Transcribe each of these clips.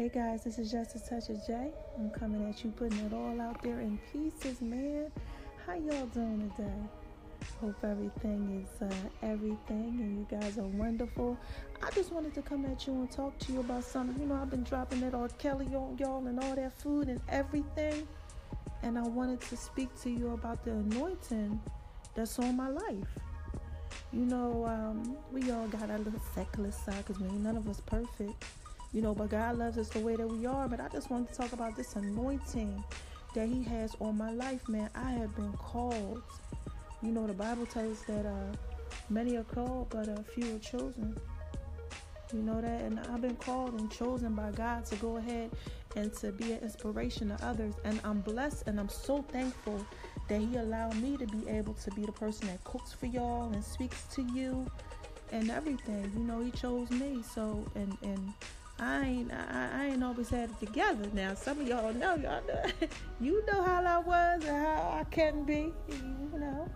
Hey guys, this is Just a Touch of J. I'm coming at you, putting it all out there in pieces, man. How y'all doing today? Hope everything is uh, everything and you guys are wonderful. I just wanted to come at you and talk to you about something. You know, I've been dropping that R. Kelly on y'all and all that food and everything. And I wanted to speak to you about the anointing that's on my life. You know, um, we all got our little secular side because we ain't none of us perfect you know, but God loves us the way that we are. But I just wanted to talk about this anointing that He has on my life, man. I have been called. You know, the Bible tells us that uh, many are called, but a few are chosen. You know that? And I've been called and chosen by God to go ahead and to be an inspiration to others. And I'm blessed and I'm so thankful that He allowed me to be able to be the person that cooks for y'all and speaks to you and everything. You know, He chose me. So, and, and, I ain't I, I, ain't always had it together. Now some of y'all know y'all know you know how I was and how I can be, you know.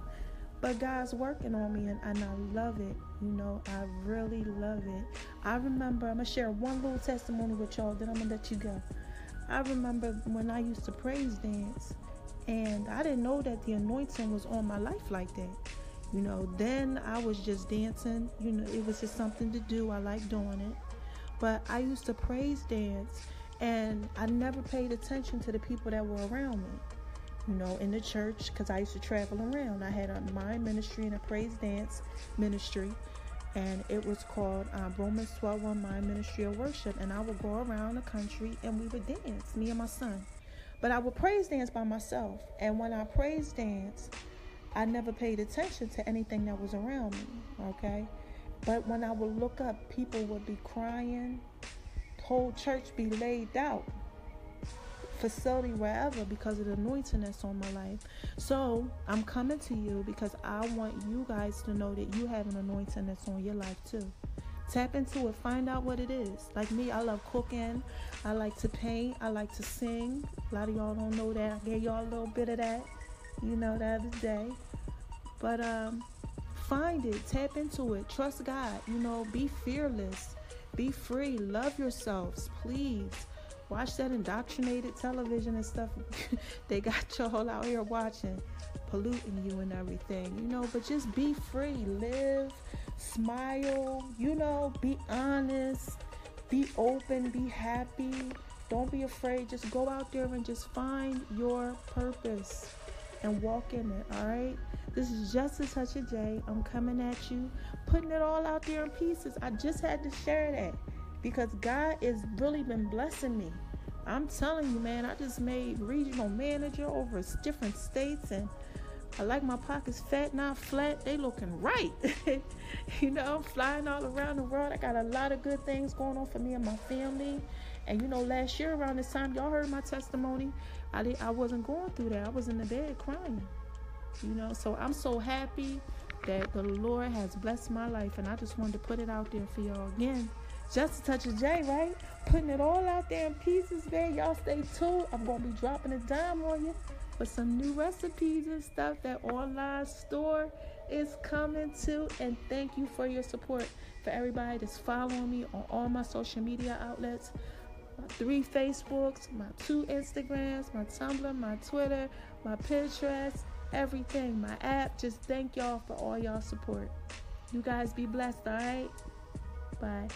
But God's working on me and, and I love it. You know, I really love it. I remember I'm gonna share one little testimony with y'all, then I'm gonna let you go. I remember when I used to praise dance and I didn't know that the anointing was on my life like that. You know, then I was just dancing, you know, it was just something to do. I like doing it but I used to praise dance and I never paid attention to the people that were around me. You know, in the church, because I used to travel around. I had a mime ministry and a praise dance ministry, and it was called um, Romans 12 1 Mime Ministry of Worship. And I would go around the country and we would dance, me and my son. But I would praise dance by myself. And when I praise dance, I never paid attention to anything that was around me, okay? But when I would look up, people would be crying, whole church be laid out, facility wherever because of the anointing that's on my life. So I'm coming to you because I want you guys to know that you have an anointing that's on your life too. Tap into it, find out what it is. Like me, I love cooking, I like to paint, I like to sing. A lot of y'all don't know that. I gave y'all a little bit of that, you know, the other day. But um Find it, tap into it, trust God, you know, be fearless, be free, love yourselves, please. Watch that indoctrinated television and stuff. They got y'all out here watching, polluting you and everything, you know, but just be free, live, smile, you know, be honest, be open, be happy. Don't be afraid. Just go out there and just find your purpose and walk in it, all right? This is just a touch of J. I'm coming at you, putting it all out there in pieces. I just had to share that because God has really been blessing me. I'm telling you, man, I just made regional manager over different states and I like my pockets fat, not flat. They looking right. you know, I'm flying all around the world. I got a lot of good things going on for me and my family. And you know, last year around this time, y'all heard my testimony. I did, I wasn't going through that. I was in the bed crying. You know, so I'm so happy that the Lord has blessed my life, and I just wanted to put it out there for y'all again. Just a touch of J, right? Putting it all out there in pieces, man. Y'all stay tuned. I'm gonna be dropping a dime on you with some new recipes and stuff. That online store is coming to, and thank you for your support. For everybody that's following me on all my social media outlets, my three Facebooks, my two Instagrams, my Tumblr, my Twitter, my Pinterest everything, my app. Just thank y'all for all y'all support. You guys be blessed, all right? Bye.